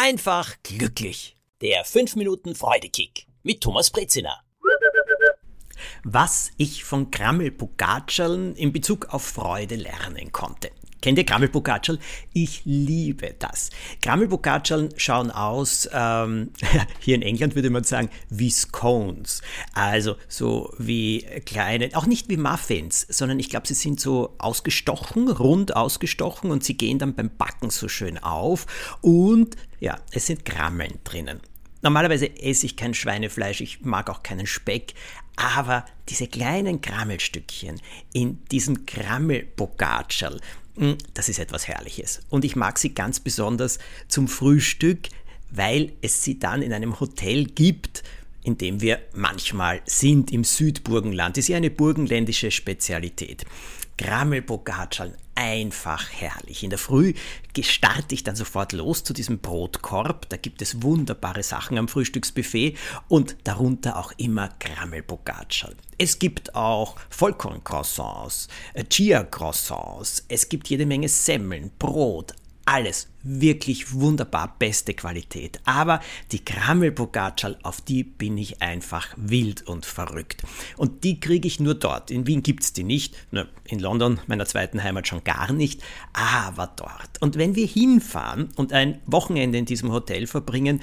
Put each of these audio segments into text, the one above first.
einfach glücklich. Der 5 Minuten Freudekick mit Thomas Brezina. Was ich von Grammel Pogacarl in Bezug auf Freude lernen konnte. Kennt ihr Grammelbocaccial? Ich liebe das. Grammelbocaccial schauen aus, ähm, hier in England würde man sagen, wie Scones. Also so wie kleine, auch nicht wie Muffins, sondern ich glaube, sie sind so ausgestochen, rund ausgestochen und sie gehen dann beim Backen so schön auf. Und ja, es sind Grammeln drinnen. Normalerweise esse ich kein Schweinefleisch, ich mag auch keinen Speck, aber diese kleinen Grammelstückchen in diesem Grammelbocaccial, hm, das ist etwas Herrliches. Und ich mag sie ganz besonders zum Frühstück, weil es sie dann in einem Hotel gibt, in dem wir manchmal sind im Südburgenland. Das ist ja eine burgenländische Spezialität. Grammelbocaccial, einfach herrlich. In der Früh starte ich dann sofort los zu diesem Brotkorb. Da gibt es wunderbare Sachen am Frühstücksbuffet und darunter auch immer Grammelbocaccial. Es gibt auch Vollkorn-Croissants, äh, Chia-Croissants, es gibt jede Menge Semmeln, Brot, alles wirklich wunderbar, beste Qualität. Aber die Krammelbogaccial, auf die bin ich einfach wild und verrückt. Und die kriege ich nur dort. In Wien gibt es die nicht. In London, meiner zweiten Heimat, schon gar nicht. Aber dort. Und wenn wir hinfahren und ein Wochenende in diesem Hotel verbringen,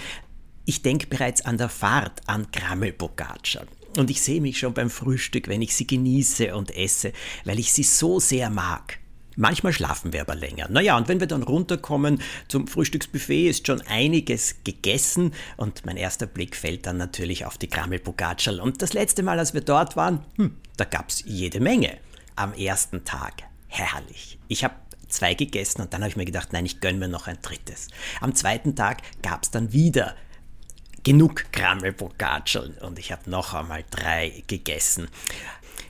ich denke bereits an der Fahrt an Krammelbogaccial. Und ich sehe mich schon beim Frühstück, wenn ich sie genieße und esse, weil ich sie so sehr mag. Manchmal schlafen wir aber länger. Naja, und wenn wir dann runterkommen zum Frühstücksbuffet, ist schon einiges gegessen und mein erster Blick fällt dann natürlich auf die Grammel Bogaccial. Und das letzte Mal, als wir dort waren, hm, da gab's jede Menge. Am ersten Tag. Herrlich. Ich habe zwei gegessen und dann habe ich mir gedacht, nein, ich gönne mir noch ein drittes. Am zweiten Tag gab's dann wieder genug Grammel Bogaccial und ich habe noch einmal drei gegessen.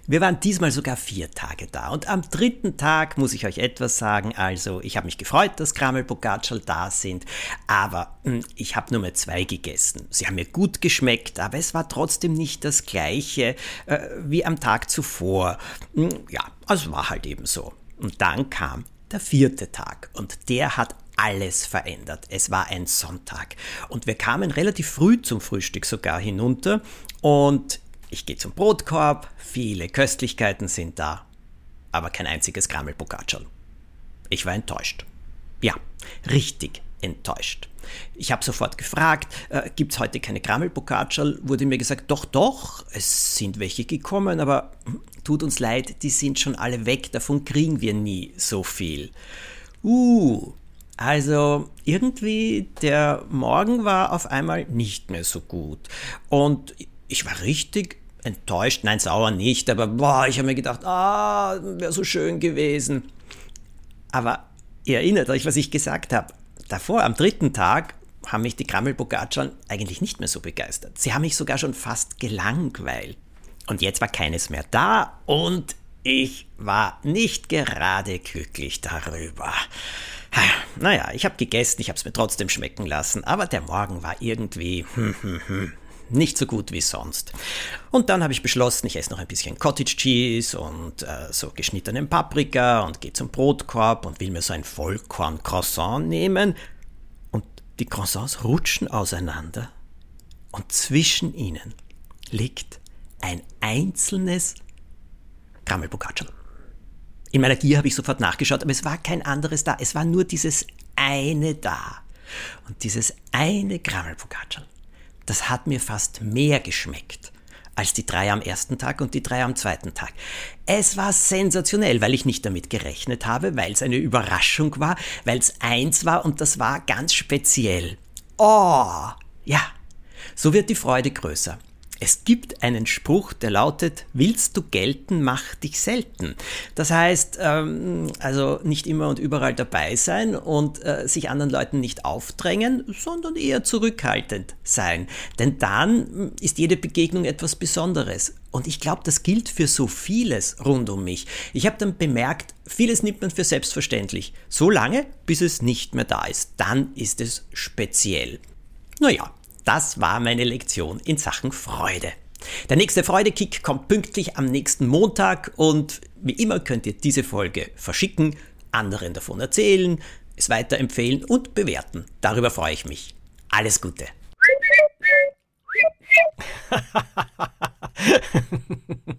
Wir waren diesmal sogar vier Tage da und am dritten Tag muss ich euch etwas sagen. Also, ich habe mich gefreut, dass Kramel Bocaccial da sind, aber hm, ich habe nur mehr zwei gegessen. Sie haben mir gut geschmeckt, aber es war trotzdem nicht das gleiche äh, wie am Tag zuvor. Hm, ja, also war halt eben so. Und dann kam der vierte Tag und der hat alles verändert. Es war ein Sonntag und wir kamen relativ früh zum Frühstück sogar hinunter und ich gehe zum Brotkorb, viele Köstlichkeiten sind da, aber kein einziges Grammel Bocaccial. Ich war enttäuscht. Ja, richtig enttäuscht. Ich habe sofort gefragt, äh, gibt es heute keine Grammel Bocaccial? Wurde mir gesagt, doch, doch, es sind welche gekommen, aber tut uns leid, die sind schon alle weg, davon kriegen wir nie so viel. Uh, also irgendwie der Morgen war auf einmal nicht mehr so gut. Und ich war richtig enttäuscht, nein, sauer nicht, aber boah, ich habe mir gedacht, ah, wäre so schön gewesen. Aber ihr erinnert euch, was ich gesagt habe. Davor, am dritten Tag, haben mich die Krammelbogaccian eigentlich nicht mehr so begeistert. Sie haben mich sogar schon fast gelangweilt. Und jetzt war keines mehr da und ich war nicht gerade glücklich darüber. Naja, ich habe gegessen, ich habe es mir trotzdem schmecken lassen, aber der Morgen war irgendwie hm, hm, hm, nicht so gut wie sonst. Und dann habe ich beschlossen, ich esse noch ein bisschen Cottage Cheese und äh, so geschnittenen Paprika und gehe zum Brotkorb und will mir so ein Vollkorn-Croissant nehmen. Und die Croissants rutschen auseinander und zwischen ihnen liegt ein einzelnes Krammelbocaccial. In meiner Gier habe ich sofort nachgeschaut, aber es war kein anderes da. Es war nur dieses eine da. Und dieses eine Krammelbocaccial das hat mir fast mehr geschmeckt als die drei am ersten Tag und die drei am zweiten Tag. Es war sensationell, weil ich nicht damit gerechnet habe, weil es eine Überraschung war, weil es eins war und das war ganz speziell. Oh, ja, so wird die Freude größer. Es gibt einen Spruch, der lautet, willst du gelten, mach dich selten. Das heißt, ähm, also nicht immer und überall dabei sein und äh, sich anderen Leuten nicht aufdrängen, sondern eher zurückhaltend sein. Denn dann ist jede Begegnung etwas Besonderes. Und ich glaube, das gilt für so vieles rund um mich. Ich habe dann bemerkt, vieles nimmt man für selbstverständlich. So lange, bis es nicht mehr da ist. Dann ist es speziell. Naja, das war meine Lektion in Sachen Freude. Der nächste Freudekick kommt pünktlich am nächsten Montag und wie immer könnt ihr diese Folge verschicken, anderen davon erzählen, es weiterempfehlen und bewerten. Darüber freue ich mich. Alles Gute.